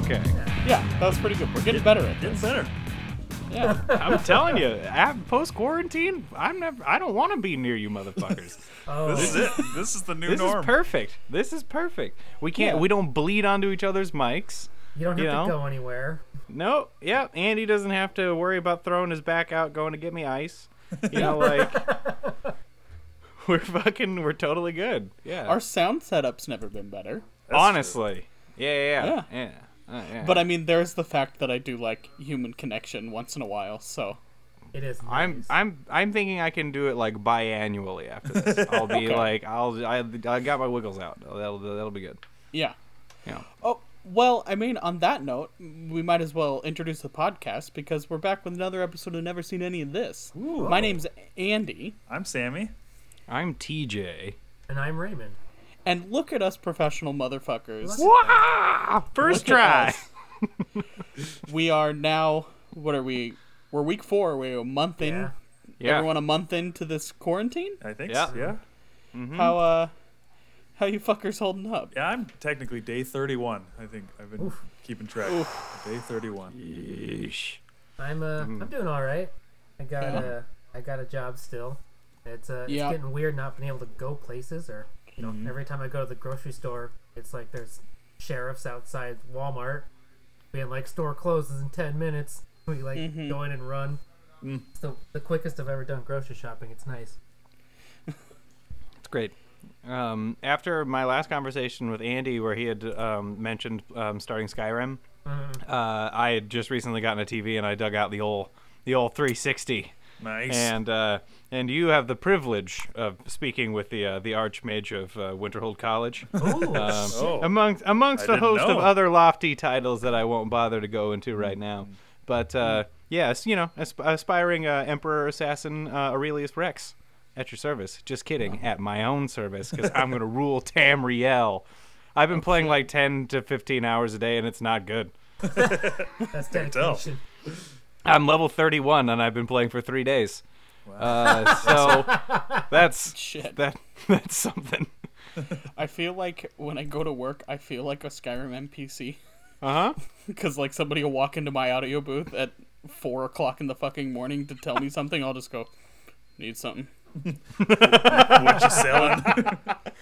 did pretty okay. Yeah, that was pretty good. We're getting better at Getting this. better. Yeah. I'm telling you, post quarantine, I'm never. I don't want to be near you, motherfuckers. Oh, This is it. This is the new this norm. is perfect. This is perfect. We can't. Yeah. We don't bleed onto each other's mics. you don't have you to know? go anywhere. No. Yep. Andy doesn't have to worry about throwing his back out, going to get me ice. You know, like we're fucking. We're totally good. Yeah. Our sound setup's never been better. That's Honestly. Yeah. Yeah. Yeah. Yeah. yeah. Uh, yeah. But I mean, there's the fact that I do like human connection once in a while. So It is. Nice. I'm I'm I'm thinking I can do it like biannually after this. I'll be Okay. like I'll I, I got my wiggles out. That'll that'll be good. yeah. Yeah. Oh well, I mean, on that note, we might as well introduce the podcast because we're back with another episode of Never Seen Any of This. Ooh. My name's Andy, I'm Sammy. I'm TJ. and I'm Raymond. And look at us professional motherfuckers. Wow! First Look try. We are now. What are we? We're week four. We're a month in. Yeah. Yeah. Everyone a month into this quarantine. I think. Yeah. so, Yeah. Mm-hmm. How uh, how you fuckers holding up? Yeah. I'm technically day 31. I think I've been keeping track. Day 31. Yeesh. I'm uh, I'm doing all right. I got Yeah. a I got a job still. It's uh, it's Yeah. getting weird not being able to go places or you know Mm-hmm. every time I go to the grocery store, it's like there's sheriffs outside Walmart being like store closes in ten minutes. We like Mm-hmm. go in and run. Mm. It's the, the quickest I've ever done grocery shopping. It's nice. It's great. Um, after my last conversation with Andy, where he had um, mentioned um, starting Skyrim, Mm-hmm. uh, I had just recently gotten a TV and I dug out the old the old 360. Nice. And uh, and you have the privilege of speaking with the uh, the Archmage of uh, Winterhold College. Ooh, Um, Oh. amongst amongst I a didn't host of other lofty titles that I won't bother to go into right now. But uh, yes, you know, asp- aspiring uh, Emperor Assassin uh, Aurelius Rex at your service. Just kidding, at my own service because I'm gonna rule Tamriel. I've been playing like 10 to 15 hours a day and it's not good. that's tell. dedication. I'm level 31 and I've been playing for three days. Uh, so that's Shit. that that's something. I feel like when I go to work, I feel like a Skyrim NPC Uh huh. because like somebody will walk into my audio booth at four o'clock in the fucking morning to tell me something. I'll just go, need something. what you selling?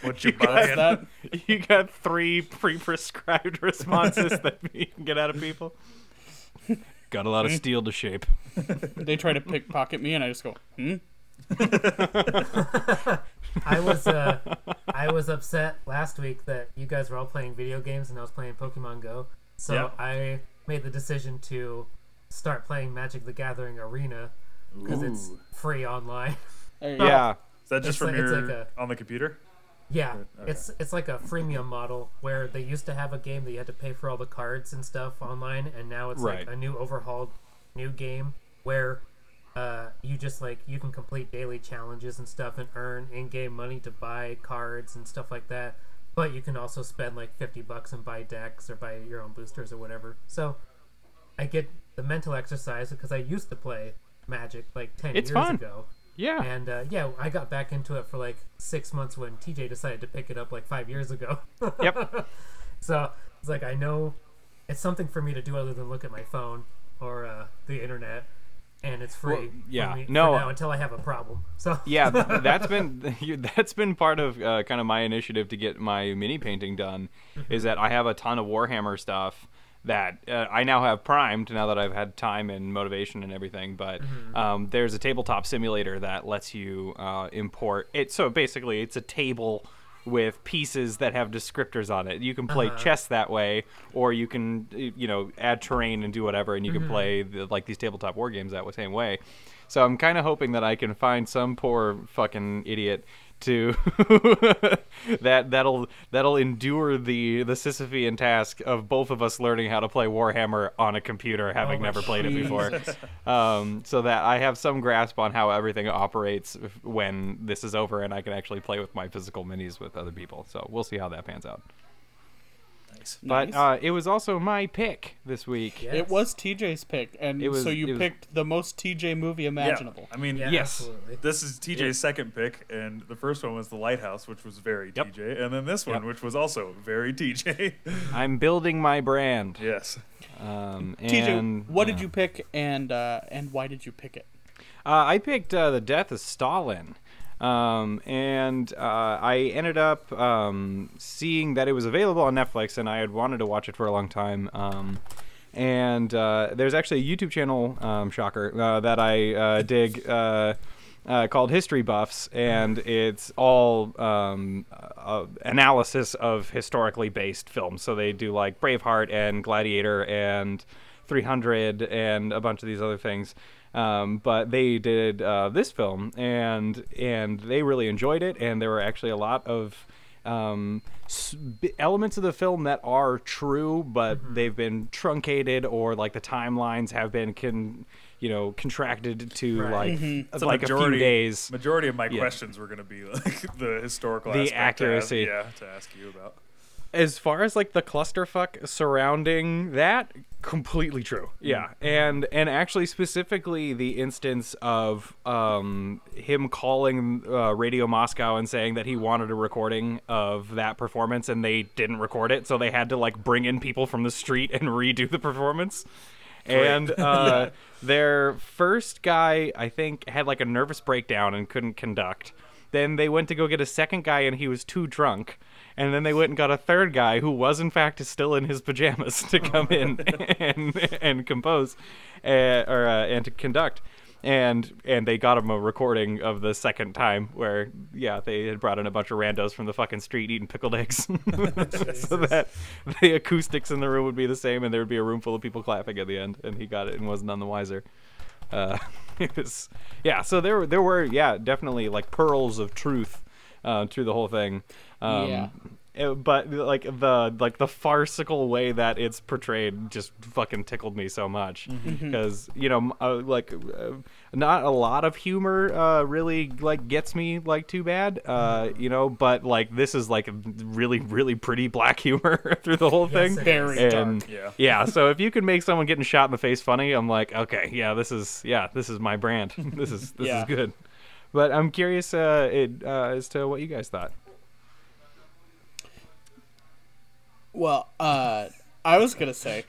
what you That's buying? that. You got three pre-prescribed responses that you can get out of people. Got a lot of steel to shape. They try to pickpocket me, and I just go, hmm. I was uh, I was upset last week that you guys were all playing video games and I was playing Pokemon Go. So Yeah. I made the decision to start playing Magic the Gathering Arena because it's free online. There you. Yeah. Is that just It's from like- it's your like a- on the computer? Yeah, Okay. it's it's like a freemium model where they used to have a game that you had to pay for all the cards and stuff online, and now it's Right. like a new overhauled new game where uh, you just like you can complete daily challenges and stuff and earn in-game money to buy cards and stuff like that. But you can also spend like fifty bucks and buy decks or buy your own boosters or whatever. So I get the mental exercise because I used to play Magic like ten It's years fun. ago. Yeah. And uh, yeah, I got back into it for like six months when TJ decided to pick it up like five years ago. Yep. so it's like I know it's something for me to do other than look at my phone or uh, the internet, and it's free. Well, yeah, me no. now until I have a problem. So yeah, that's been that's been part of uh, kind of my initiative to get my mini painting done. Is that I have a ton of Warhammer stuff that uh, I now have primed now that I've had time and motivation and everything. But um, there's a tabletop simulator that lets you uh, import it. So basically, it's a table with pieces that have descriptors on it. You can play Uh-huh. chess that way, or you can you know add terrain and do whatever, and you can play the, like these tabletop war games that same way. So I'm kind of hoping that I can find some poor fucking idiot to that that'll that'll endure the the Sisyphean task of both of us learning how to play Warhammer on a computer, having my never played it before. Um, so that I have some grasp on how everything operates when this is over, and I can actually play with my physical minis with other people. So we'll see how that pans out. Nice. But Nice. uh, it was also my pick this week. Yes. It was TJ's pick, and It was- so you it was- picked the most TJ movie imaginable. Yeah. I mean, Yeah, Yes. absolutely. this is TJ's second pick, and the first one was The Lighthouse, which was very Yep. TJ, and then this one, Yep. which was also very TJ. I'm building my brand. yes. Um, TJ, what uh, did you pick, and uh, and why did you pick it? Uh, I picked uh, the Death of Stalin, um, and uh, I ended up um, seeing that it was available on Netflix, and I had wanted to watch it for a long time. Um, and uh, there's actually a YouTube channel, um, shocker, uh, that I uh, dig. Uh, uh, called History Buffs, and it's all um, analysis of historically based films. So they do like Braveheart and Gladiator and 300 and a bunch of these other things. Um, but they did uh, this film, and and they really enjoyed it, and there were actually a lot of um, elements of the film that are true, but they've been truncated, or like the timelines have been con, you know, contracted to Right. like Mm-hmm. So like a few days. Majority of my Yeah. questions were going to be like the historical The aspect to ask- accuracy. yeah, to ask you about. As far as like the clusterfuck surrounding that completely true. Yeah. And and actually specifically the instance of um him calling uh, radio moscow and saying that he wanted a recording of that performance and they didn't record it so they had to like bring in people from the street and redo the performance. And uh, their first guy i think had like a nervous breakdown and couldn't conduct. Then they went to go get a second guy and he was too drunk and then they went and got a third guy who was in fact still in his pajamas to come in and and compose uh, or uh, and to conduct. And and they got him a recording of the second time where yeah they had brought in a bunch of randos from the fucking street eating pickled eggs. So that the acoustics in the room would be the same and there would be a room full of people clapping at the end. And he got it and was none the wiser. Uh, it was yeah so there there were yeah definitely like pearls of truth uh, through the whole thing um, Yeah. it- but like the like the farcical way that it's portrayed just fucking tickled me so much because you know uh, like uh, not a lot of humor uh, really like gets me like too bad uh, you know but like this is like really really pretty black humor through the whole thing it Very and dark. Yeah. yeah so if you can make someone getting shot in the face funny i'm like okay yeah this is yeah this is my brand this is this Yeah. is good but i'm curious uh, it, uh, as to what you guys thought Well, uh, I was gonna say,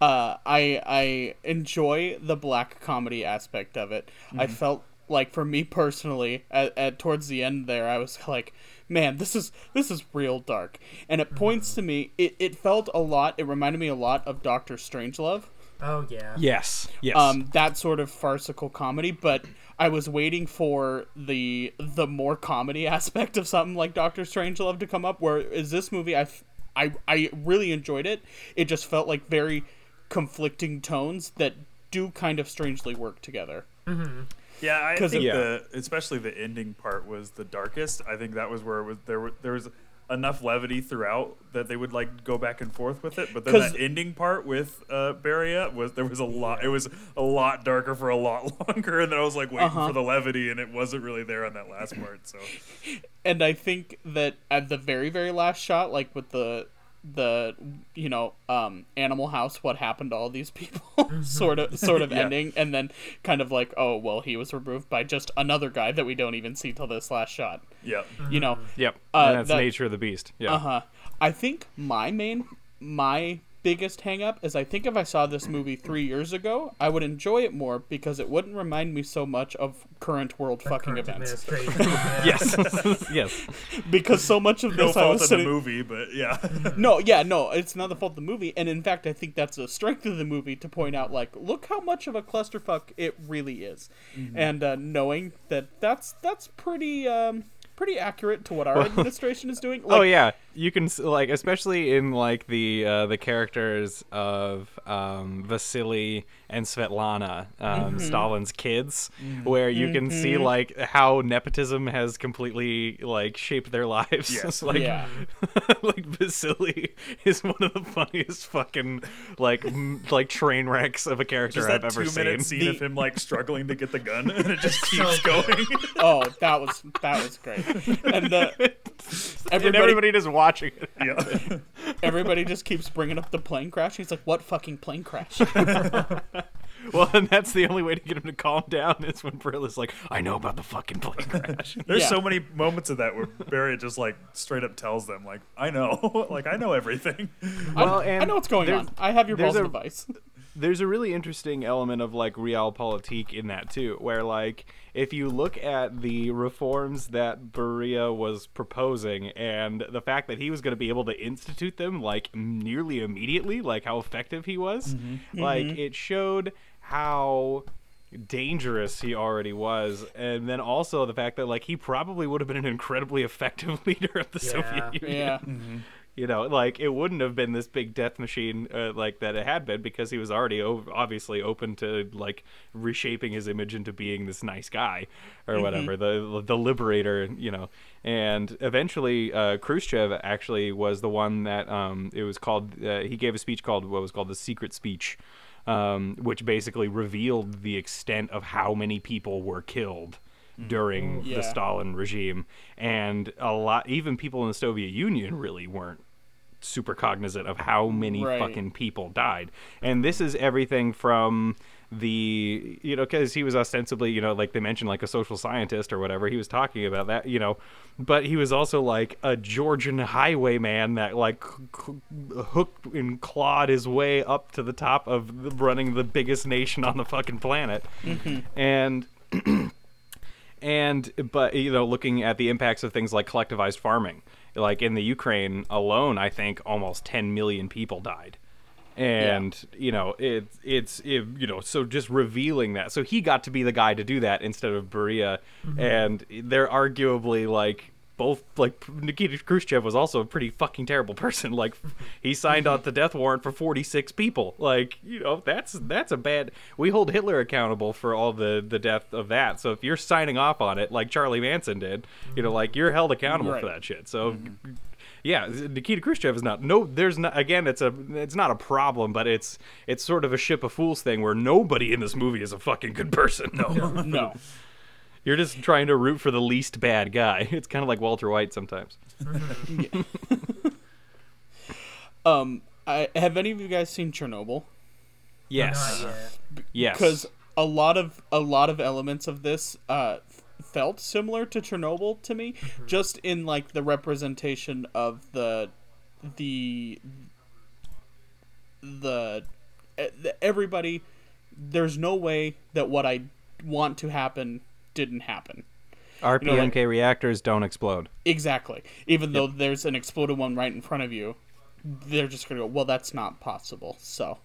uh, I I enjoy the black comedy aspect of it. I felt like for me personally, at, at towards the end there, I was like, man, this is this is real dark, and it points to me. It it felt a lot. It reminded me a lot of Doctor Strangelove. Oh yeah. yes yes um, that sort of farcical comedy, but I was waiting for the the more comedy aspect of something like Doctor Strangelove to come up. Where is this movie? I f- I I really enjoyed it. It just felt like very conflicting tones that do kind of strangely work together. Mm-hmm. Yeah, I 'Cause think the especially the ending part was the darkest. I think that was where it was there were there was enough levity throughout that they would like go back and forth with it. But then that ending part with uh Beria was there was a lot it was a lot darker for a lot longer and then I was like waiting Uh-huh. for the levity and it wasn't really there on that last part. So and I think that at the very very last shot, like with the the you know um animal house what happened to all these people sort of sort of Yeah. ending and then kind of like oh well he was removed by just another guy that we don't even see till this last shot yeah. you know Yep. Uh, and that's that- nature of the beast. Yeah. uh-huh i think my main my biggest hang up is i think if i saw this movie three years ago i would enjoy it more because it wouldn't remind me so much of current world fucking Current events yes. yes. because so much of No this i fault was in sitting the movie, but yeah. no, yeah, no, it's not the fault of the movie, and in fact, I think that's a strength of the movie to point out, like, look how much of a clusterfuck it really is, and uh, knowing that that's that's pretty um, pretty accurate to what our administration is doing. Like, oh yeah, you can s- like especially in like the uh, the characters of um, Vasily and Svetlana, um, Stalin's kids, where you can see like how nepotism has completely like shaped their lives. Yes. like Yeah. like Vasily is one of the funniest fucking like m- like train wrecks of a character Just I've that ever two seen. minute scene The- of him like struggling to get the gun and it just keeps going. Oh, that was that was great, and the and everybody everybody just watching it. yeah. everybody just keeps bringing up the plane crash. He's like, "What fucking plane crash?" Well, and that's the only way to get him to calm down is when Brill is like, "I know about the fucking plane crash." There's Yeah. so many moments of that where Barry just like straight up tells them like, "I know, like I know everything." well, I, and I know what's going on. I have your there's balls a- in a vice. There's a really interesting element of like realpolitik in that too where like if you look at the reforms that Beria was proposing and the fact that he was going to be able to institute them like nearly immediately like how effective he was mm-hmm. Mm-hmm. like it showed how dangerous he already was. And then also the fact that like he probably would have been an incredibly effective leader of the Yeah. Soviet Union. Yeah. Mm-hmm. You know like it wouldn't have been this big death machine uh, like that it had been because he was already o- obviously open to like reshaping his image into being this nice guy or whatever the the liberator you know. And eventually uh, Khrushchev actually was the one that um, it was called uh, he gave a speech called what was called the secret speech um, which basically revealed the extent of how many people were killed during Yeah. the Stalin regime, and a lot, even people in the Soviet Union really weren't super cognizant of how many Right. fucking people died. And this is everything from the you know because he was ostensibly you know like they mentioned like a social scientist or whatever he was talking about that you know but he was also like a georgian highwayman that like c- c- hooked and clawed his way up to the top of running the biggest nation on the fucking planet mm-hmm. and and but you know looking at the impacts of things like collectivized farming like in the ukraine alone i think almost 10 million people died. And you know it, it's it, you know so just revealing that. So he got to be the guy to do that instead of Beria mm-hmm. and they're arguably like both like Nikita Khrushchev was also a pretty fucking terrible person like he signed out the death warrant for 46 people like you know that's that's a bad we hold Hitler accountable for all the the death of that so if you're signing off on it like Charlie Manson did you know like you're held accountable for that shit so mm-hmm. yeah, Nikita Khrushchev is not. No, there's not. Again, it's a. It's not a problem, but it's it's sort of a ship of fools thing where nobody in this movie is a fucking good person. No, No. you're just trying to root for the least bad guy. It's kind of like Walter White sometimes. Um, I, have any of you guys seen Chernobyl? Yes, Not yet. yes. Because a lot of a lot of elements of this uh, felt similar to Chernobyl to me, just in like the representation of the the the, the everybody. There's no way that what I want to happen didn't happen. RBMK like- reactors don't explode. Exactly. Even though there's an exploded one right in front of you, they're just gonna go, well, that's not possible. So,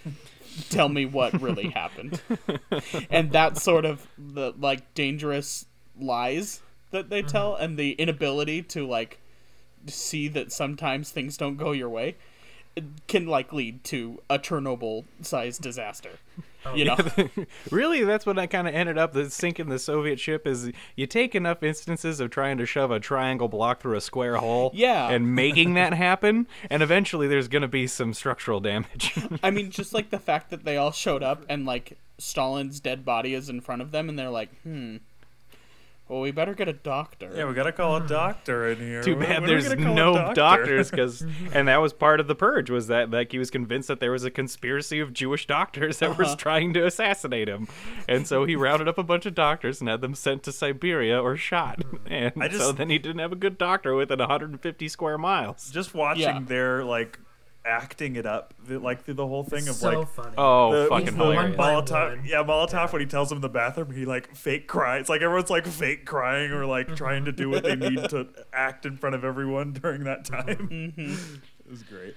tell me what really happened. and that sort of the like dangerous lies that they mm-hmm. tell, and the inability to like see that sometimes things don't go your way, can like lead to a Chernobyl-sized disaster. You know. really, that's what I kind of ended up the sinking the Soviet ship. Is you take enough instances of trying to shove a triangle block through a square hole, Yeah. and making that happen, and eventually there's going to be some structural damage. I mean, just like the fact that they all showed up and like Stalin's dead body is in front of them, and they're like, "Hmm, well, we better get a doctor." Yeah, we gotta call a doctor in here. Too bad when are there's gonna call a no doctor? doctors, because and that was part of the purge was that like he was convinced that there was a conspiracy of Jewish doctors that Uh-huh. was trying to assassinate him, and so he rounded up a bunch of doctors and had them sent to Siberia or shot, and I so then he didn't have a good doctor within 150 square miles. Just watching Yeah. their like acting it up, like through the whole thing of so like funny. Oh, the, fucking He's the hilarious! one by Molotov, one. yeah, Molotov when he tells him in the bathroom, he like fake cries. Like everyone's like fake crying or like trying to do what they need to act in front of everyone during that time. it was great.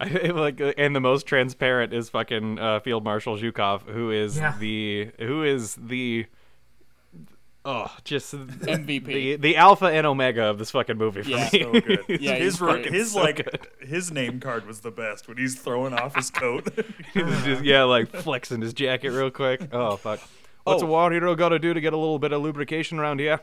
I, like, uh, and the most transparent is fucking uh, Field Marshal Zhukov, who is Yeah. the who is the oh, just MVP. the the alpha and omega of this fucking movie for Yeah. me. So good. Yeah, his he's great. his So like good. his name card was the best when he's throwing off his coat. He just yeah, like flexing his jacket real quick. Oh fuck. What's Oh. a water hero got to do to get a little bit of lubrication around here?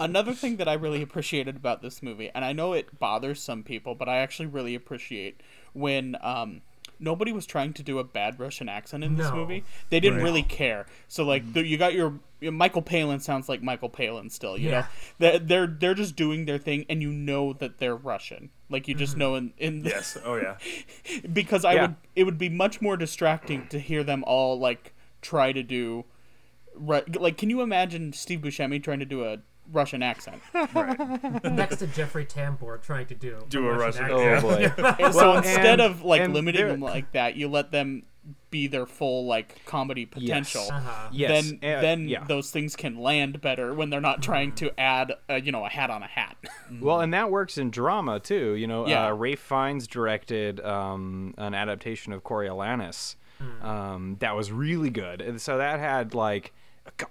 Another thing that I really appreciated about this movie, and I know it bothers some people, but I actually really appreciate when um, nobody was trying to do a bad Russian accent in this No. movie. They didn't Right. really care. So like, mm. the, you got your, your Michael Palin sounds like Michael Palin still. You Yeah. know, they're, they're they're just doing their thing, and you know that they're Russian. Like you just mm-hmm. know in, in the, Yes. Oh yeah. because I Yeah. would it would be much more distracting to hear them all like try to do Ru- like can you imagine Steve Buscemi trying to do a Russian accent? Next to Jeffrey Tambor trying to do Do a Russian- accent. Oh boy. So Well, instead and- of like limiting them like that, you let them be their full like comedy potential. Uh-huh. Yes. Then uh, then yeah. those things can land better when they're not trying to add uh, you know a hat on a hat. Well, and that works in drama too. You know, Yeah. uh, Ralph Fiennes directed um, an adaptation of Coriolanus um, that was really good, and so that had like.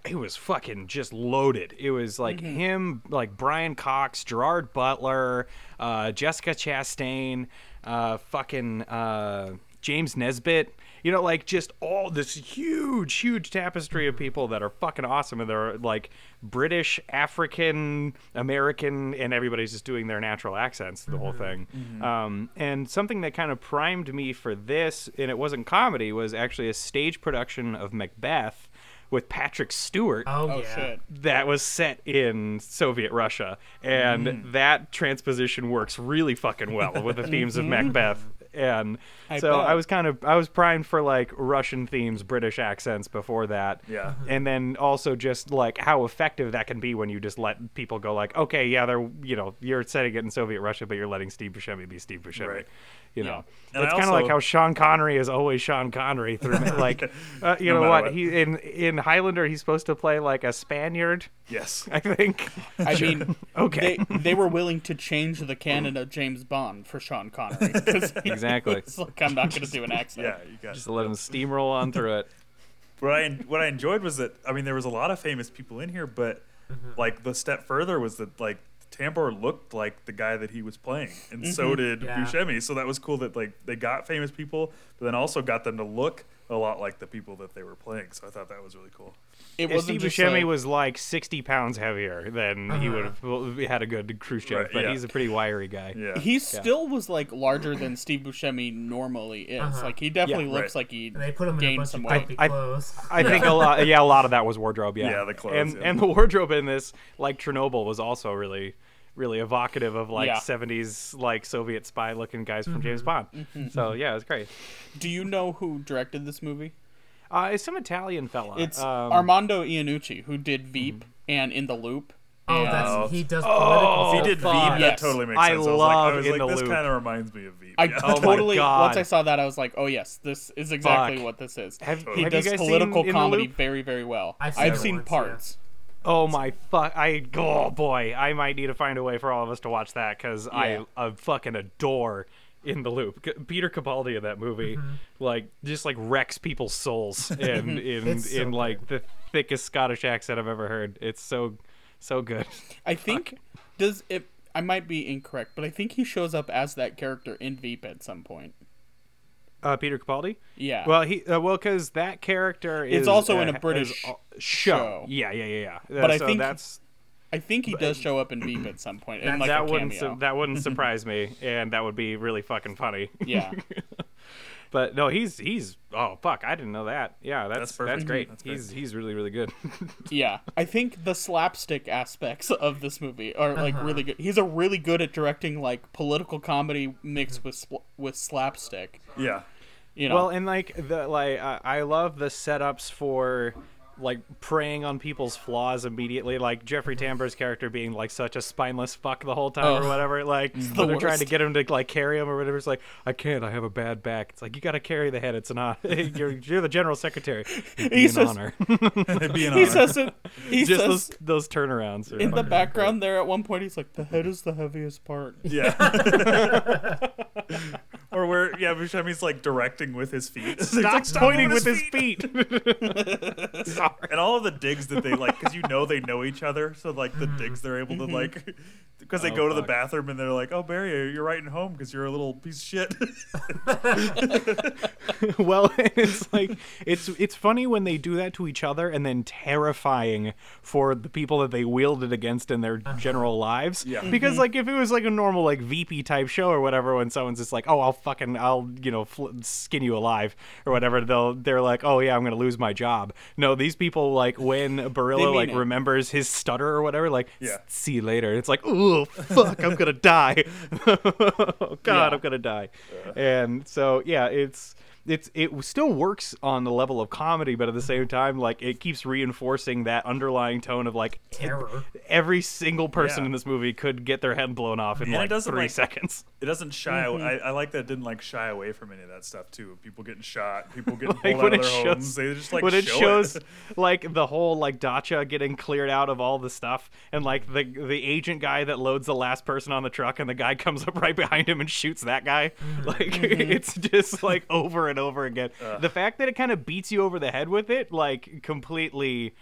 It was fucking just loaded. It was like him, like Brian Cox, Gerard Butler, uh, Jessica Chastain, uh, fucking uh, James Nesbitt. You know, like just all this huge, huge tapestry of people that are fucking awesome, and they're like British, African, American, and everybody's just doing their natural accents the whole thing. Um, and something that kind of primed me for this, and it wasn't comedy, was actually a stage production of Macbeth with Patrick Stewart Oh, Oh yeah. shit. that was set in Soviet Russia, and hmm. that transposition works really fucking well with the themes of Macbeth. And I so bet. I was kind of I was primed for like Russian themes, British accents before that. Yeah. And then also just like how effective that can be when you just let people go like, okay, yeah, they're you know you're setting it in Soviet Russia, but you're letting Steve Buscemi be Steve Buscemi. Right. You know, And I it's kind of like how Sean Connery is always Sean Connery through like, uh, you No know what? what. He in in Highlander he's supposed to play like a Spaniard. Yes. I think. I mean, Okay. they they were willing to change the canon of James Bond for Sean Connery. Exactly. was like, I'm not going to do an accent. Yeah. You got. Just to let him steamroll on through it. What I what I enjoyed was that I mean there was a lot of famous people in here, but like the step further was that like Tambor looked like the guy that he was playing, and so did Yeah. Buscemi. So that was cool that like they got famous people, but then also got them to look a lot like the people that they were playing. So I thought that was really cool. It wasn't Steve Buscemi like- was like 60 pounds heavier, then he would have had a good Khrushchev, Right, but yeah. he's a pretty wiry guy. Yeah. He still was like larger than Steve Buscemi normally is. Uh-huh. Like he definitely Yeah, looks right. like he And they put him in a gained bunch some of weight. comfy I- clothes. I think a lot, yeah, a lot of that was wardrobe, yeah. Yeah, the clothes, and yeah. and the wardrobe in this, like Chernobyl, was also really, really evocative of like Yeah. 70s like Soviet spy looking guys from James Bond. Mm-hmm. So yeah, it was great. Do you know who directed this movie? Uh, it's some Italian fella. It's um, Armando Iannucci, who did Veep and In the Loop. Oh, and- that's he does Oh, political. If he did. Veep, fuck. that Yes. totally makes I sense. I was like, love I was In like the this kind of reminds me of Veep. I yeah. Oh my totally God. once I saw that I was like, oh yes, this is exactly Fuck. what this is. Have- he have you does guys political In comedy very very well. I've I've seen seen, it once, parts. Oh my fuck! I oh boy, I might need to find a way for all of us to watch that because Yeah. I, I fucking adore in the loop. Peter Capaldi in that movie, Mm-hmm. like just like wrecks people's souls in in so in like the thickest Scottish accent I've ever heard. It's so so good. I think does it. I might be incorrect, but I think he shows up as that character in Veep at some point. Uh, Peter Capaldi. Yeah. Well, he uh, well because that character is It's also uh, in a British show. show. Yeah, yeah, yeah, yeah. But Uh, I so think- that's I think he does show up in Veep at some point in like that wouldn't su- that wouldn't surprise me, and that would be really fucking funny. yeah. But no, he's he's oh fuck, I didn't know that. Yeah, that's That's that's, great. That's great. He's he's really really good. Yeah, I think the slapstick aspects of this movie are like Uh-huh. really good. He's a really good at directing like political comedy mixed with spl- with slapstick. yeah. You know, well, and like the like uh, I love the setups for like preying on people's flaws immediately. Like Jeffrey Tambor's character being like such a spineless fuck the whole time Oh. or whatever. Like the when they're trying to get him to like carry him or whatever. It's like I can't. I have a bad back. It's like you got to carry the head. It's an honor. you're you're the general secretary. It'd be He an says- honor. It'd be an he says it. He Just says those those turnarounds. are in the fucking background there at one point he's like, "The head is the heaviest part." Yeah. or where yeah, Buscemi's like directing with his feet. He's Stop like, "Stop pointing with with his feet. Sorry. and all of the digs that they like because you know they know each other so like the digs they're able to mm-hmm. like because they Oh, go to the bathroom and they're like oh barry you're writing home because you're a little piece of shit well, it's like it's it's funny when they do that to each other, and then terrifying for the people that they wield it against in their uh-huh. general lives. Yeah. Because mm-hmm. like if it was like a normal like Veep type show or whatever, when someone's just like, "Oh, I'll fucking I'll you know fl- skin you alive or whatever. They'll they're like, oh yeah, I'm gonna lose my job. No, these people like when Barillo mean like it. remembers his stutter or whatever, like Yeah. see you later. It's like, oh fuck, I'm gonna die. oh god, Yeah. I'm gonna die. And so yeah, it's it's it still works on the level of comedy, but at the same time, like it keeps reinforcing that underlying tone of like Terror. every single person Yeah. in this movie could get their head blown off in And like doesn't, three like- seconds. It doesn't shy. Mm-hmm. I, I like that it didn't like shy away from any of that stuff too. People getting shot, people getting Like pulled when out of it their shows, homes. They just like when it shows it. like the whole like dacha getting cleared out of all the stuff, and like the the agent guy that loads the last person on the truck, and the guy comes up right behind him and shoots that guy. Mm-hmm. Like mm-hmm. it's just like over and over again. The fact that it kind of beats you over the head with it, like completely.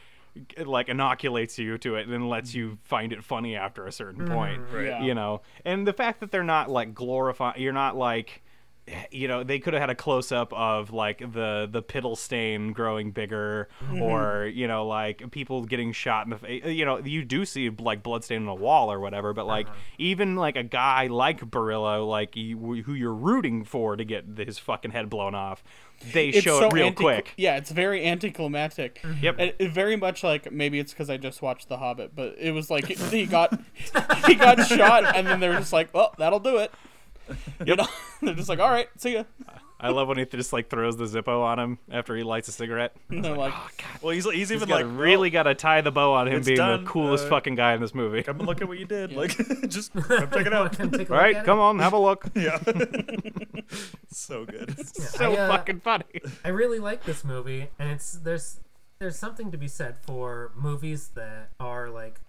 like inoculates you to it and then lets you find it funny after a certain mm-hmm. point Right. Yeah. you know and the fact that they're not like glorifying you're not like you know they could have had a close up of like the the piddle stain growing bigger mm-hmm. or you know like people getting shot in the face you know you do see like blood stain on the wall or whatever but like uh-huh. even like a guy like Barillo like you, who you're rooting for to get his fucking head blown off they It's show so it real anti- quick Yeah, it's very anticlimactic. Mm-hmm. Yep. And it very much like maybe it's because I just watched The Hobbit, but it was like he got he got shot, and then they're just like, "Well, that'll do it." You know, they're just like, "All right, see ya." I love when he just like throws the Zippo on him after he lights a cigarette. And they're like, Well, he's he's He's even like really got to tie the bow on him being done, the coolest uh, fucking guy in this movie. Come and look at what you did. Like, just come check it out. Come take a All look right, come it. on, have a look. yeah, so good. so I, uh, fucking funny. I really like this movie, and it's there's there's something to be said for movies that are like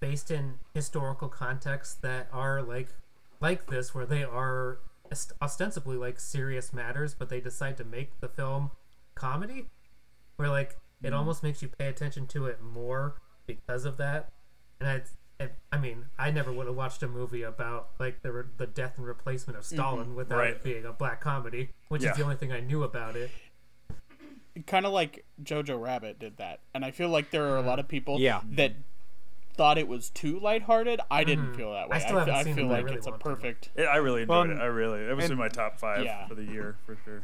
based in historical contexts that are like like this, where they are est- ostensibly like serious matters, but they decide to make the film comedy, where like it mm-hmm. almost makes you pay attention to it more because of that. And I, I, I mean, I never would have watched a movie about like the re- the death and replacement of mm-hmm. Stalin without Right. it being a black comedy, which Yeah. is the only thing I knew about it. kind of like Jojo Rabbit did that, and I feel like there are a uh-huh. lot of people Yeah. that thought it was too lighthearted. I didn't feel that way. I still I, haven't I seen feel it, but I like really it's a perfect. Yeah, I really enjoyed Well, it. I really, it was and- in my top five Yeah. for the year for sure.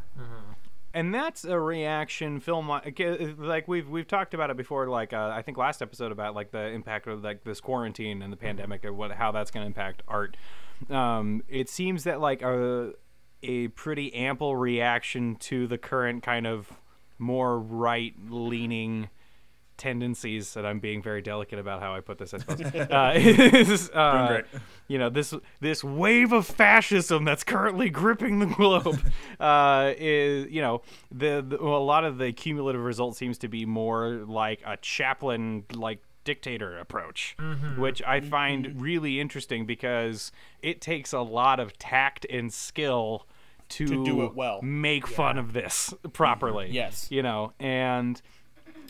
and that's a reaction film like we've we've talked about it before like uh, i think last episode about like the impact of like this quarantine and the pandemic and what how that's going to impact art um it seems that like a a pretty ample reaction to the current kind of more right leaning tendencies that I'm being very delicate about how I put this, I suppose. uh, is, uh, great. you know this this wave of fascism that's currently gripping the globe uh, is you know the, the well, a lot of the cumulative result seems to be more like a Chaplin like dictator approach which i find really interesting because it takes a lot of tact and skill to, do it well. make fun of this properly Yes. you know and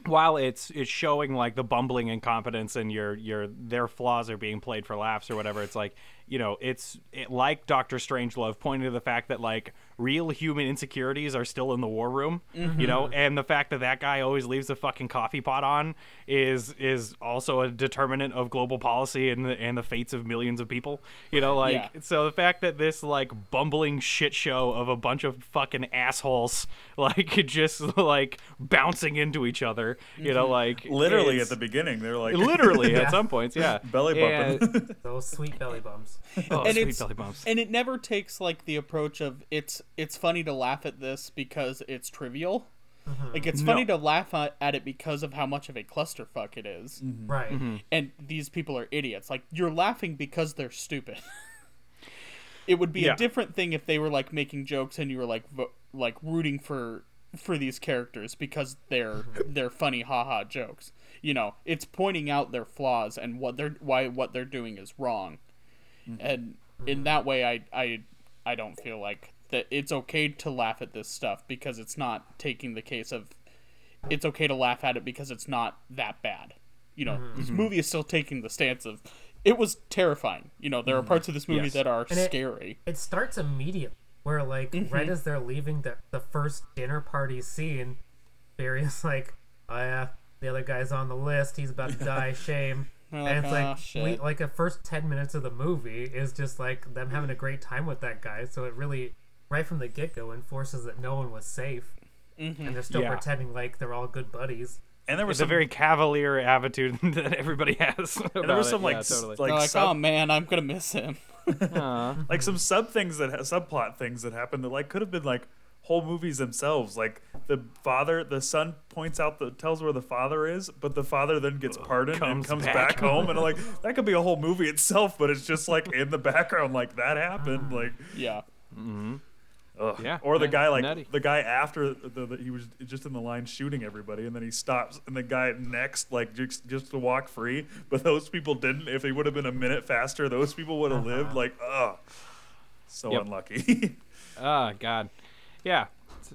while it's it's showing like the bumbling incompetence and your your their flaws are being played for laughs or whatever it's like you know it's it, like Doctor Strangelove pointing to the fact that like real human insecurities are still in the war room you mm-hmm. know and the fact that that guy always leaves a fucking coffee pot on is is also a determinant of global policy and the, and the fates of millions of people you know like Yeah. so the fact that this like bumbling shit show of a bunch of fucking assholes like just like bouncing into each other you know mm-hmm. like Literally at the beginning, they're like literally Yeah. at some points yeah belly bumping. And- Those sweet belly bumps. oh and sweet belly bumps and it never takes like the approach of it's it's funny to laugh at this because it's trivial. Mm-hmm. Like it's funny to laugh at, at it because of how much of a clusterfuck it is. Mm-hmm. Right. Mm-hmm. and these people are idiots. Like you're laughing because they're stupid. it would be Yeah. a different thing if they were like making jokes and you were like vo- like rooting for for these characters because they're they're funny haha jokes. You know, it's pointing out their flaws and what they're why what they're doing is wrong. And in that way I I I don't feel like that it's okay to laugh at this stuff because it's not taking the case of it's okay to laugh at it because it's not that bad. You know, mm-hmm. this mm-hmm. movie is still taking the stance of it was terrifying. You know, there are mm-hmm. parts of this movie Yes. that are And scary. It starts immediately, where like Mm-hmm. right as they're leaving the the first dinner party scene, Barry's like, "Oh yeah, the other guy's on the list. He's about to die. Shame." They're and it's like, like "Oh, we like the first ten minutes of the movie is just like them having a great time with that guy. So it really right from the get go enforces that no one was safe, Mm-hmm. and they're still Yeah. pretending like they're all good buddies. And there was It's a very cavalier attitude that everybody has. and there was some like yeah, totally. like They're like, sub- oh man, I'm gonna miss him. Like some sub things that ha- subplot things that happened that like could have been like whole movies themselves like the father the son points out the tells where the father is but the father then gets pardoned and Comes comes back. back, home and like that could be a whole movie itself but it's just like in the background like that happened like Yeah. Ugh. Yeah, or the yeah, guy like nutty. the guy after the, the, he was just in the line shooting everybody and then he stops and the guy next like just, just to walk free but those people didn't if they would have been a minute faster those people would have lived like ugh so Yep. unlucky Oh God, yeah. It's,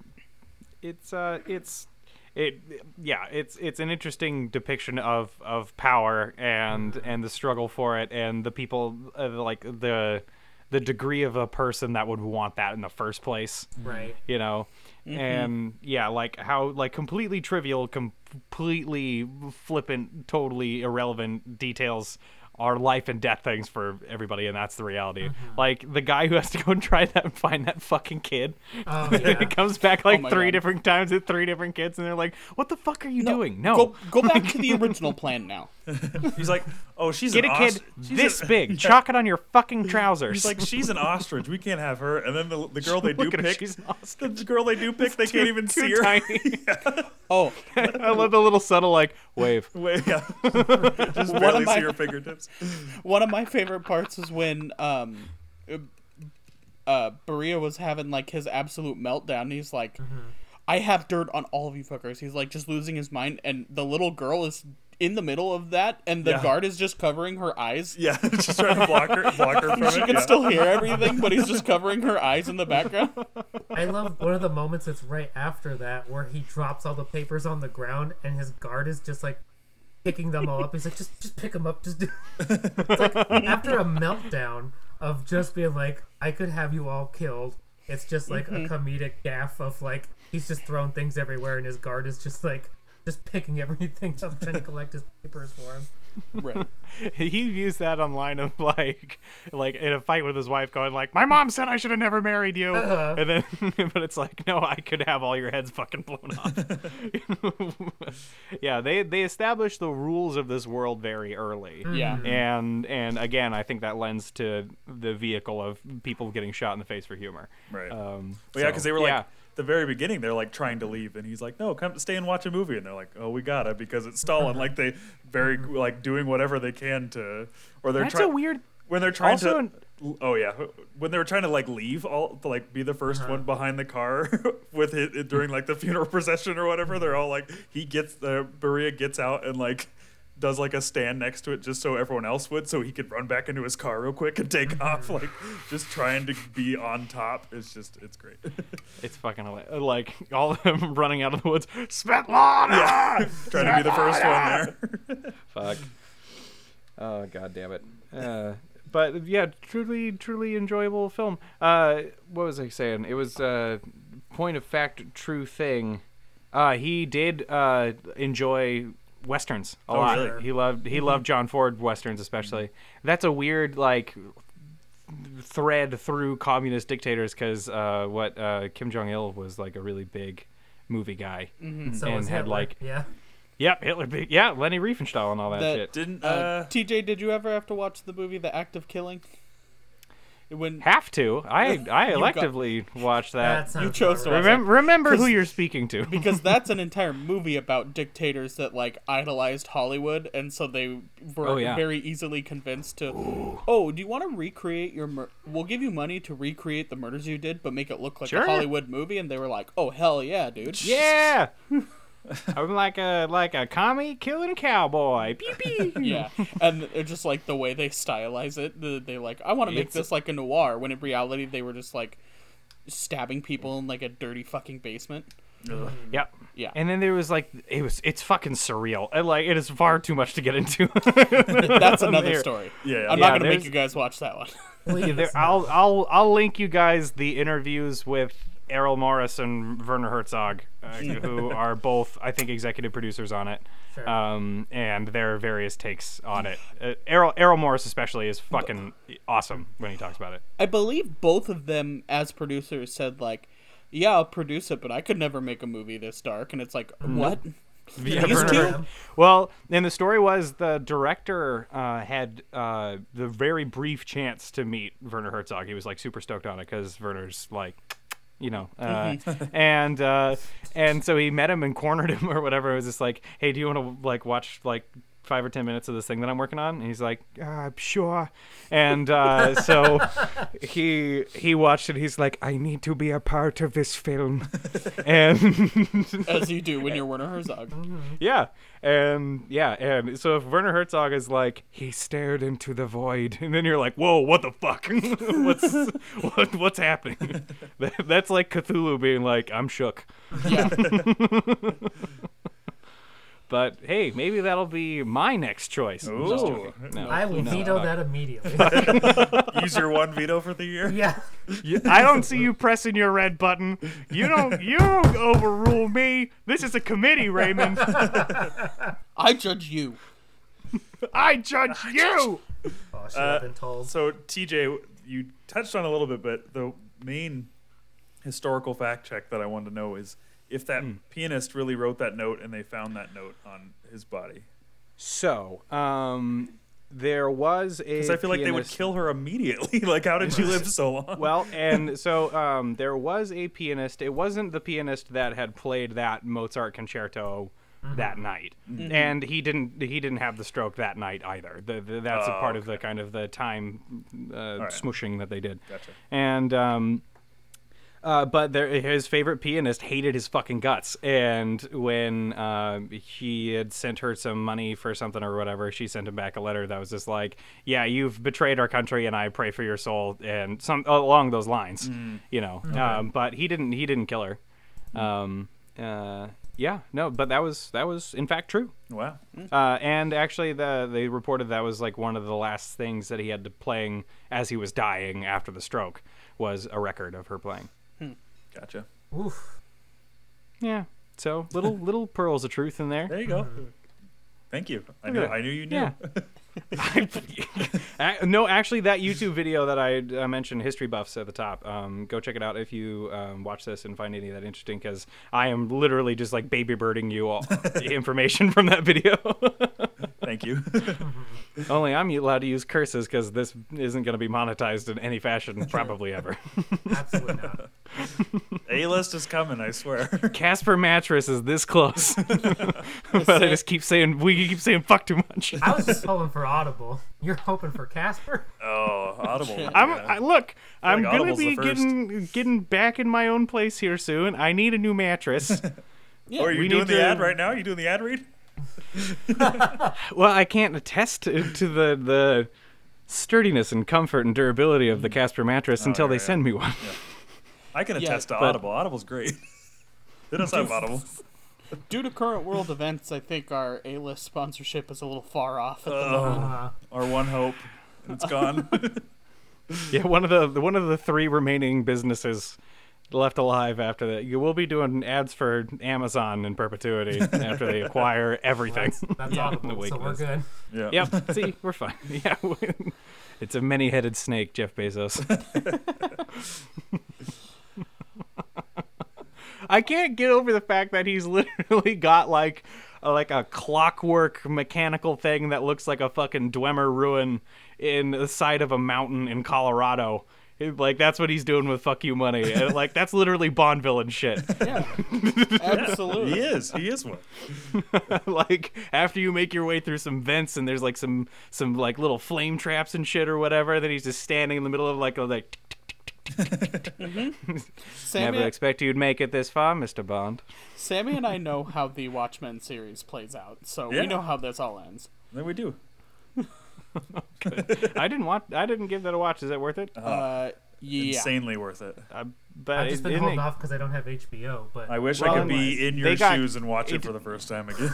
it's uh, it's it. Yeah, it's it's an interesting depiction of of power and and the struggle for it and the people uh, like the the degree of a person that would want that in the first place. Right. You know. Mm-hmm. And yeah, like how like completely trivial, completely flippant, totally irrelevant details are life and death things for everybody, and that's the reality. Mm-hmm. Like the guy who has to go and try that and find that fucking kid. Oh, yeah. it comes back oh like my three God. different times with three different kids, and they're like, "What the fuck are you doing? No, Go go back to the original plan now. He's like, oh, she's get an a kid os- she's this a- big, chalk it on your fucking trousers." He's like, she's an ostrich. We can't have her. And then the, the girl they do Look at her, pick, she's an the girl they do pick, they can't even too see her. tiny. Oh, I love the little subtle like wave. Wave, yeah, just barely see her fingertips. one of my favorite parts is when um uh Beria was having like his absolute meltdown. He's like I have dirt on all of you fuckers. He's like just losing his mind and the little girl is in the middle of that and the Yeah. guard is just covering her eyes. Yeah, just trying to block her, block her from She it. can yeah. still hear everything, but he's just covering her eyes in the background. I love one of the moments that's right after that where he drops all the papers on the ground and his guard is just like picking them all up. He's like, just just pick them up. Just do. It's like after a meltdown of just being like, I could have you all killed. It's just like a mm-hmm. comedic gaff of like he's just throwing things everywhere and his guard is just like just picking everything up trying to collect his papers for him. Right. he used that online of like like in a fight with his wife going like my mom said i should have never married you Uh-huh. and then but it's like no i could have all your heads fucking blown off yeah they they established the rules of this world very early Yeah. and and again i think that lends to the vehicle of people getting shot in the face for humor Right. um Well, yeah, because so, they were like yeah. The very beginning. They're like trying to leave, and he's like, "No, come stay and watch a movie." And they're like, "Oh, we gotta because it's Stalin." Uh-huh. like they very like doing whatever they can to, or they're that's trying a weird when they're trying also to. Oh yeah, when they were trying to like leave, all to like be the 1st uh-huh. one behind the car with it during like the funeral procession or whatever. They're all like, he gets the Beria gets out and like does like a stand next to it just so everyone else would, so he could run back into his car real quick and take off, like just trying to be on top. It's just, it's great. it's fucking hilarious. like all of them running out of the woods Svetlana! yeah, trying to be the first one there. Fuck. Oh god damn it. Uh, but yeah, truly, truly enjoyable film. Uh, what was I saying? It was uh, point of fact, true thing. Uh, he did uh, enjoy westerns a Oh, lot. really? He loved he loved John Ford westerns especially. That's a weird like thread through communist dictators because uh, what uh, Kim Jong Il was like a really big movie guy. So And had, Hitler. like, yeah. Yep, Hitler. Big, yeah, Leni Riefenstahl and all that, That- shit. Didn't Uh, uh, TJ, did you ever have to watch the movie The Act of Killing? When Have to. I I You got- electively watched That that. You chose to right. Remember, remember who 'Cause- you're speaking to. because that's an entire movie about dictators that like idolized Hollywood, and so they were Oh, yeah. very easily convinced to. Oh, do you want to recreate your? Mur- we'll give you money to recreate the murders you did, but make it look like Sure. a Hollywood movie. And they were like, "Oh hell yeah, dude!" yeah. I'm like a like a commie killing cowboy. Pew, pew. yeah, and they're just like the way they stylize it. the- They like, I want to make It's- this like a noir, when in reality they were just like stabbing people in like a dirty fucking basement. ugh. Yep. Yeah. And then there was like it was it's fucking surreal. And, like it is far too much to get into. That's another There. story. Yeah, yeah. I'm Yeah, not gonna make you guys watch that one. Please, there. I'll I'll I'll link you guys the interviews with Errol Morris and Werner Herzog, uh, who are both, I think, executive producers on it. Um, and their various takes on it. Uh, Errol, Errol Morris, especially, is fucking awesome when he talks about it. I believe both of them as producers said like, "Yeah, I'll produce it, but I could never make a movie this dark." And it's like, what? Yeah, These two? Well, and the story was the director uh, had uh, the very brief chance to meet Werner Herzog. He was like super stoked on it because Werner's like, you know, uh, and uh, and so he met him and cornered him or whatever. It was just like, hey, do you want to like watch like five or ten minutes of this thing that I'm working on? And he's like, uh, sure. And uh, so he he watched it. He's like, I need to be a part of this film, and As you do when you're Werner Herzog. yeah, and yeah, and so if Werner Herzog is like he stared into the void, and then you're like, whoa, what the fuck? what's what, what's happening? That, that's like Cthulhu being like, I'm shook. Yeah. But hey, maybe that'll be my next choice. I'm just Ooh. joking. No, I will no, veto no. that immediately. Use your one veto for the year. yeah. You- I don't see you pressing your red button. You don't. You don't overrule me. This is a committee, Raymond. I judge you. I judge you. Oh, should Uh, have been told. So TJ, you touched on a little bit, but the main historical fact check that I wanted to know is if that Hmm. pianist really wrote that note and they found that note on his body. So, um, there was a. Because I feel like they would kill her immediately. like, how did you live so long? Well, and so um, there was a pianist. It wasn't the pianist that had played that Mozart concerto that night, and he didn't. He didn't have the stroke that night either. The, the, that's a Oh, part of the kind of the time uh, right. smooshing that they did. Gotcha. And um, uh, but there, his favorite pianist hated his fucking guts, and when uh, he had sent her some money for something or whatever, she sent him back a letter that was just like, "Yeah, you've betrayed our country, and I pray for your soul," and some along those lines, you know. Um, but he didn't. He didn't kill her. Um, uh, yeah, no, but that was that was in fact true. Wow. Uh, and actually, the they reported that was like one of the last things that he had to playing as he was dying after the stroke was a record of her playing. Gotcha. Oof. Yeah. So little little pearls of truth in there. There you go. Thank you. I knew. I knew you knew. Yeah. Ac- no, actually, that YouTube video that I, I mentioned, History Buffs at the top. Um, go check it out if you um, watch this and find any of that interesting, because I am literally just like baby birding you all information from that video. Thank you. Only I'm allowed to use curses because this isn't going to be monetized in any fashion, probably ever. Absolutely not. A list is coming, I swear. Casper mattress is this close, but I just keep saying we keep saying fuck too much. I was just hoping for Audible. You're hoping for Casper? Oh, Audible. I'm. I, look. I'm gonna Audible's be getting getting back in my own place here soon. I need a new mattress. Yeah. oh, are you we doing the to- ad right now? Are you doing the ad read? well, I can't attest to, to the the sturdiness and comfort and durability of the Casper mattress until yeah, they yeah. send me one. I can Yeah, attest to but- Audible. Audible's great. They don't have Audible. Due to current world events, I think our A-list sponsorship is a little far off at the Oh, moment. Uh, our one hope. It's gone. Yeah, one of the one of the three remaining businesses left alive after that. You will be doing ads for Amazon in perpetuity after they acquire everything. that's that's Yeah, Audible, so we're good. yeah. Yep. See, we're fine. Yeah. It's a many-headed snake, Jeff Bezos. I can't get over the fact that he's literally got like a, like a clockwork mechanical thing that looks like a fucking Dwemer ruin in the side of a mountain in Colorado. It- like that's what he's doing with fuck you money. And, like that's literally Bond villain shit. Yeah, absolutely. He is. He is one. like after you make your way through some vents and there's like some some like little flame traps and shit or whatever, then he's just standing in the middle of like a mm-hmm. like Sammy, never expect you'd make it this far, Mr. Bond. Sammy and I know how the Watchmen series plays out, so Yeah. we know how this all ends. Then we do. I didn't want I didn't give that a watch. Is that worth it? Uh, yeah. Insanely worth it. Uh, but I've just been isn't holding it- off because I don't have HBO, but I wish Well, I could be in your they got- shoes and watch it, it- for the first time again.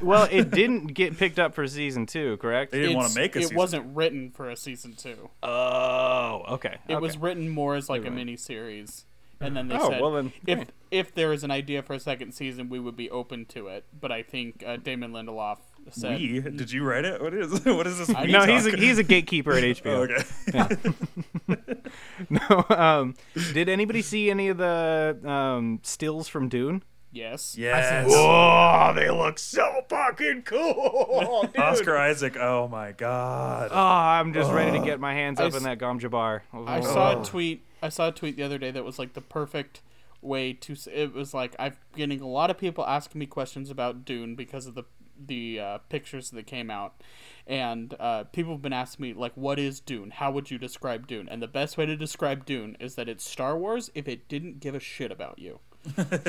well, it didn't get picked up for season two, correct? They didn't want to make a It season. wasn't written for a season two. Oh, okay. It okay. was written more as like a You're right. mini series. And then they Oh, said well then, if hey. if there is an idea for a second season, we would be open to it. But I think uh, Damon Lindelof said, We? Did you write it? What is what is this? I- we no, he's a, he's a gatekeeper at Oh, HBO. okay. No, um, did anybody see any of the um, stills from Dune? "Yes, Yes. Oh, they look so fucking cool, dude. Oscar Isaac. Oh my god. Oh, I'm just ready to get my hands up s- in that Gom Jabbar. I saw a tweet. I saw a tweet the other day that was like the perfect way to. It was like I've getting a lot of people asking me questions about Dune because of the the uh, pictures that came out, and uh, people have been asking me like, "What is Dune? How would you describe Dune?" And the best way to describe Dune is that it's Star Wars if it didn't give a shit about you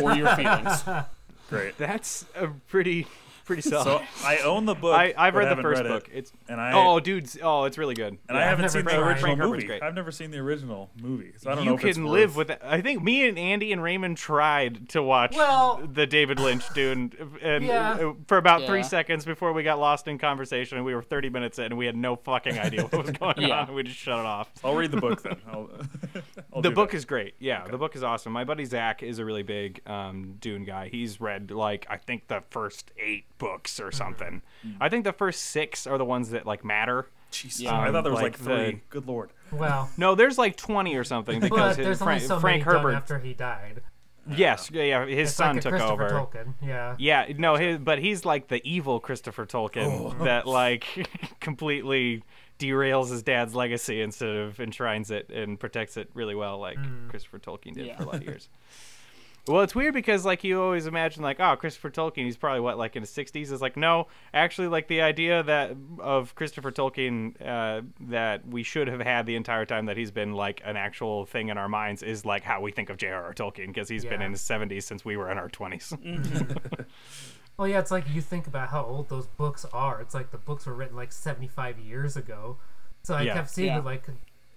or your feelings. Great. That's a pretty pretty solid. So I own the book. I, I've read the first read book. It, It's and I oh, dude, oh, it's really good. and I I've haven't never seen the original Frank movie. great. I've never seen the original movie, so I don't you know if it's can live worth- with it. I think me and Andy and Raymond tried to watch Well- the David Lynch Dune, and Yeah. for about three seconds before we got lost in conversation, and we were 30 minutes in, and we had no fucking idea what was going Yeah. on. We just shut it off. I'll read the book then. I'll, I'll the book that. is great. Yeah, the book is awesome. My buddy Zach is a really big um, Dune guy. He's read like I think the first eight books or mm-hmm. something. Mm. I think the first six are the ones that like matter. Jeez, Yeah. Um, I thought there was like like, three. the- Good lord. Well, No, there's like 20 or something because but his, there's only Frank, so Frank many done Herbert. after he died. Yes, yeah, yeah, his It's son like a took Christopher over. Tolkien. Yeah. Yeah, no, his, but he's like the evil Christopher Tolkien oh. that like completely derails his dad's legacy instead of enshrines it and protects it really well, like mm. Christopher Tolkien did Yeah. for a lot of years. Well, it's weird because like you always imagine like oh Christopher Tolkien he's probably what like in his 60s is like no actually like the idea that of Christopher Tolkien uh, that we should have had the entire time that he's been like an actual thing in our minds is like how we think of J.R.R. Tolkien because he's been in his 70s since we were in our 20s. Well, yeah, it's like you think about how old those books are. It's like the books were written like 75 years ago. So I Yeah. kept seeing Yeah. it like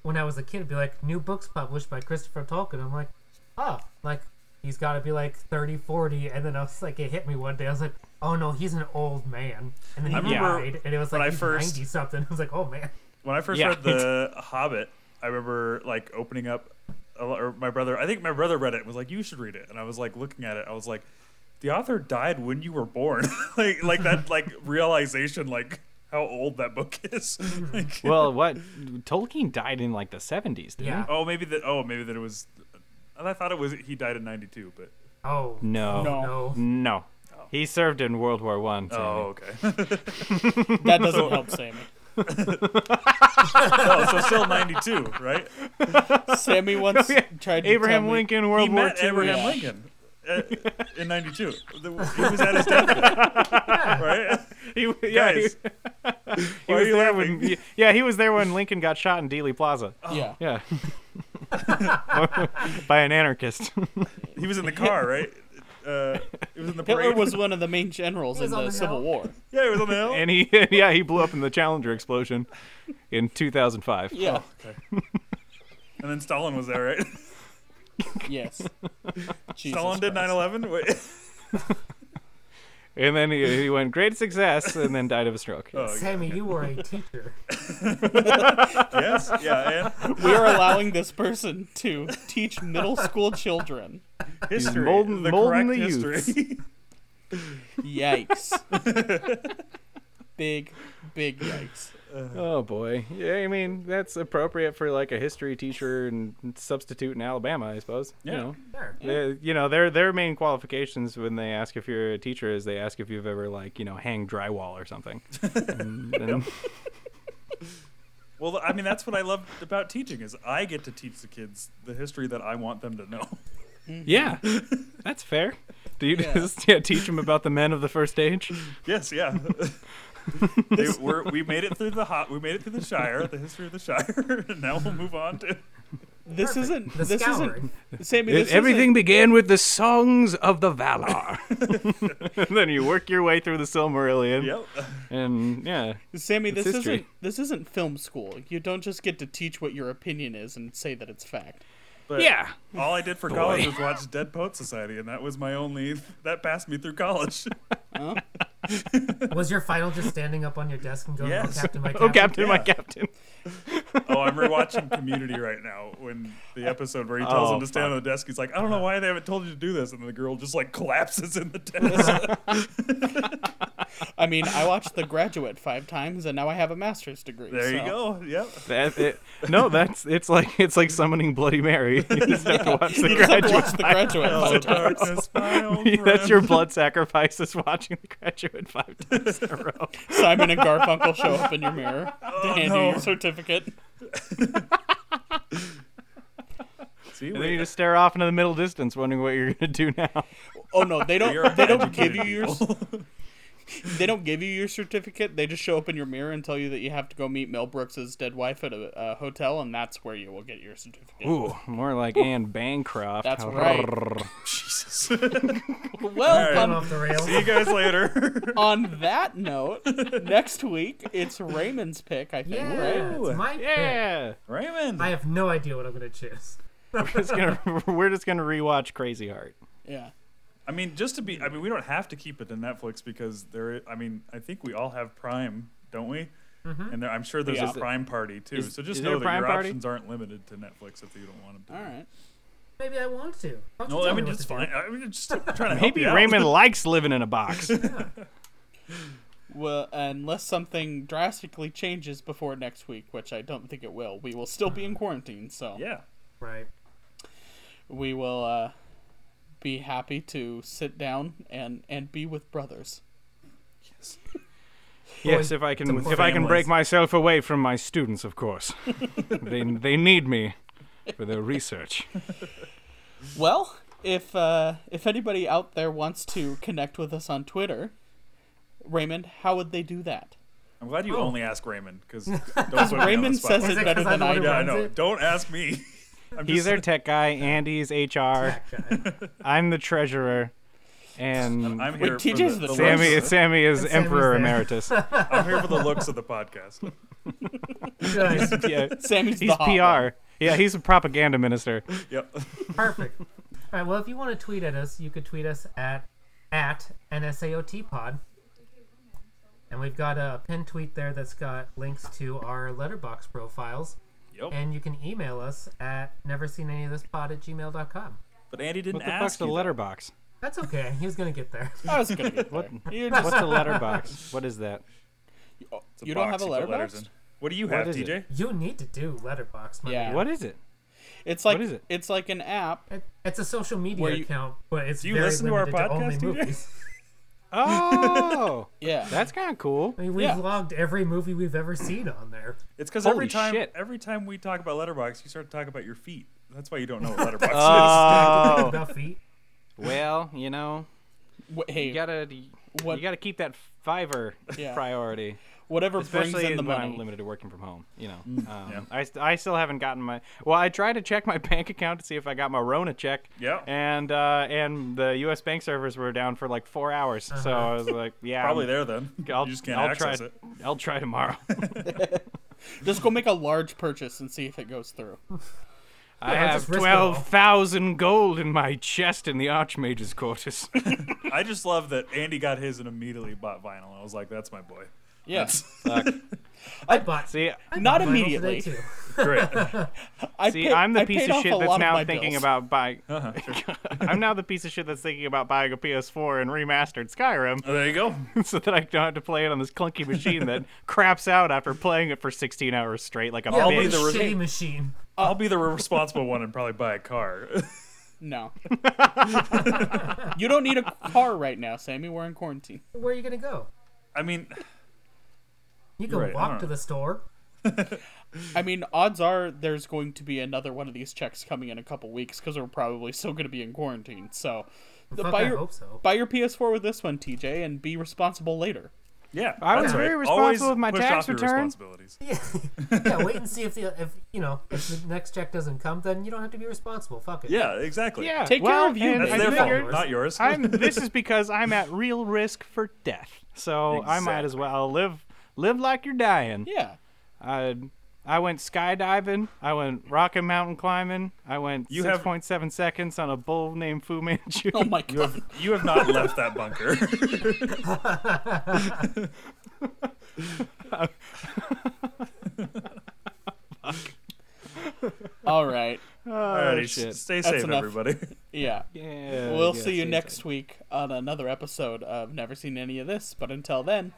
when I was a kid, it'd be like new books published by Christopher Tolkien. I'm like, oh, like he's got to be like 30, 40. And then I was like, it hit me one day. I was like, oh no, he's an old man. And then he I remember died, and it was like he's first- 90 something. I was like, oh man. When I first Yeah. read the Hobbit, I remember like opening up, or my brother. I think my brother read it and was like, "You should read it." And I was like looking at it. I was like, "The author died when you were born." like like that like realization like how old that book is. Mm-hmm. like, well, what Tolkien died in like the 70s, didn't Yeah. oh maybe that. Oh maybe that it was. And I thought it was he died in '92, but Oh he? No. No. no. No. He served in World War One. Sammy. oh okay. That doesn't help Sammy. oh, so still '92, right? Sammy once Yeah. tried to Abraham tell me- Lincoln, he World War met II. Abraham yeah. Lincoln. uh, In '92, he was at his deathbed, right? He, yeah, he, Guys, he why are was there laughing? when. Yeah, he was there when Lincoln got shot in Dealey Plaza. Yeah. Yeah. By an anarchist. He was in the car, right? Uh, he was in the parade. Hitler was one of the main generals in the the Civil hill. War. yeah, he was on the hill. and he, yeah, he blew up in the Challenger explosion in 2005. Yeah. and then Stalin was there, right? Yes. Jesus Stalin did Christ. 9/11. Wait. And then he, he went great success and then died of a stroke. Oh, Sammy, you were a teacher. yes, yeah, and We are allowing this person to teach middle school children. history, molding- the molding correct the history. Yikes. big, big yikes. Uh, oh boy. Yeah, I mean that's appropriate for like a history teacher and substitute in Alabama, I suppose. Yeah. You know, Sure. They- you know their their main qualifications when they ask if you're a teacher is they ask if you've ever like you know hang drywall or something. and, and- well, I mean, that's what I love about teaching is I get to teach the kids the history that I want them to know. Mm-hmm. yeah, that's fair. Do you Yeah. just yeah, teach them about the men of the first age? Yes, yeah. they, we're, we made it through the hot. We made it through the Shire, the history of the Shire. and now we'll move on to. This isn't. The this scouring. isn't. Sammy, It- this everything began with the songs of the Valar. and then you work your way through the Silmarillion. Yep. And yeah, Sammy, this history. isn't. This isn't film school. You don't just get to teach what your opinion is and say that it's fact. But yeah. all I did for college was watch Dead Poet Society, and that was my only. That passed me through college. Huh? Was your final just standing up on your desk and going, oh, Yes. "Oh, Captain, my Oh, Captain"? Captain, my Captain. Oh, I'm rewatching Community right now. When the episode where he tells Oh, him to stand fuck. on the desk, he's like, "I don't know why they haven't told you to do this," and the girl just like collapses in the desk. I mean, I watched The Graduate five times, and now I have a master's degree. there you go. Yep. That, it, no, that's it's like it's like summoning Bloody Mary. You just have to watch the You just have to graduate. watch The Graduate Oh, five times. darkness, That's your blood sacrifice is watching the graduate five times in a row. Simon and Garfunkel show up in your mirror oh, to hand you no. your certificate. See, And then you just stare off into the middle distance, wondering what you're gonna do now. Oh no, they don't. They don't give you your. People. They don't give you your certificate. They just show up in your mirror and tell you that you have to go meet Mel Brooks's dead wife at a, a hotel, and that's where you will get your certificate. Ooh, more like Anne Bancroft. That's right. Jesus. Well, All Gone off the rails. See you guys later. on that note, next week it's Raymond's pick. I think. Yeah, Right? it's my pick. Yeah, Raymond. I have no idea what I'm gonna choose. we're just gonna we're just gonna rewatch Crazy Heart. Yeah. I mean, just to be, I mean, we don't have to keep it to Netflix because there. i- I mean, I think we all have Prime, don't we? And there, I'm sure there's Yeah. a Prime party too. Is- so just know that your party? options aren't limited to Netflix if you don't want them to. All right. Maybe I want to. Why don't you No, I mean it's fine. I mean, just trying to help Maybe you out. Raymond likes living in a box. Well, unless something drastically changes before next week, which I don't think it will, we will still be in quarantine. So Yeah. Right. we will uh, be happy to sit down and and be with brothers. yes, yes, if I can Some if I can break myself away from my students, of course. they they need me for their research. Well, if uh, if anybody out there wants to connect with us on Twitter, Raymond, how would they do that? I'm glad you Oh. only ask Raymond because don't put me on Raymond says it it better 'cause I'm than I do. Yeah, I know. it? Don't ask me. I'm He's our tech guy. Andy's HR. Guy. I'm the treasurer, and I'm Wait, here for TJ's the, the the Sammy looks. Sammy is Sammy's emperor there. emeritus. I'm here for the looks of the podcast. Nice. yeah, Sammy's he's the hot PR. one. Yeah, he's a propaganda minister. Yep. Perfect. All right. Well, if you want to tweet at us, you could tweet us at at NSAOTPod. And we've got a pinned tweet there that's got links to our letterbox profiles. Yep. And you can email us at neverseenanyofthispod at gmail.com. But Andy didn't What the ask fuck's the you that. letterbox? That's okay. He was going to get there. I was gonna get there. You, just, What's a letterbox? What is that? It's a you don't have a you put letters letterbox? What do you have, is it? TJ? You need to do letterbox. My Yeah. man. What is it? It's like it? it's like an app. It, it's a social media you- account, but it's Do you very listen to our limited to, only podcast, TJ? movies. Oh, Yeah. that's kind of cool. I mean, we've Yeah. logged every movie we've ever seen on there. It's because every time shit. every time we talk about letterbox, you start to talk about your feet. That's why you don't know what letterbox Oh, About feet. well, you know, hey, you gotta What- you gotta keep that fiver Yeah. priority, whatever brings in the when money. I'm limited to working from home. You know, Mm, um, yeah. I, st- I still haven't gotten my. Well, I tried to check my bank account to see if I got my Rona check. Yeah. And uh, and the U.S. bank servers were down for like four hours, so Uh-huh. I was like, yeah, Probably I'm- there then. I'll, you just can't I'll access try. it. I'll try tomorrow. Just go make a large purchase and see if it goes through. I Yeah, have just risk it all. twelve thousand gold in my chest in the Archmage's quarters. I just love that Andy got his and immediately bought vinyl. I was like, that's my boy. Yes. Fuck. I bought. See, I Not immediately. Great. I See, paid- I'm the I piece of shit that's now thinking bills. about buying. Uh-huh, sure. I'm now the piece of shit that's thinking about buying a PS4 and remastered Skyrim, Oh, there you go. so that I don't have to play it on this clunky machine that craps out after playing it for 16 hours straight, like a Yeah, I'll be the the re- shitty machine. I'll be the responsible one and probably buy a car. No. you don't need a car right now, Sammy. We're in quarantine. Where are you gonna go? I mean, You can You're right, walk to know. the store. I mean, odds are there's going to be another one of these checks coming in a couple weeks because we're probably still going to be in quarantine. So, the- buy your hope so. buy your PS4 with this one, TJ, and be responsible later. yeah. I was that's very right. responsible Always with my push tax off your return. responsibilities. Yeah, yeah. Wait and see if the if you know if the next check doesn't come, then you don't have to be responsible. Fuck it. Yeah, exactly. Yeah, Take care of you, and That's I their fault, not yours. I'm, this is because I'm at real risk for death, so I might as well live live like you're dying. Yeah. I I went skydiving. I went rock and mountain climbing. I went you six point seven seconds on a bull named Fu Manchu. Oh my god! You have, you have not left that bunker. All right. Oh, Alrighty, shit. Stay safe, everybody. Yeah. yeah we'll yeah, see you next safe. week on another episode of Never Seen Any of This. But until then.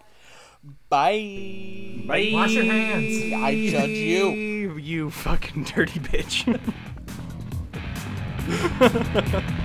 Bye. Bye. Wash your hands. I judge you. You fucking dirty bitch.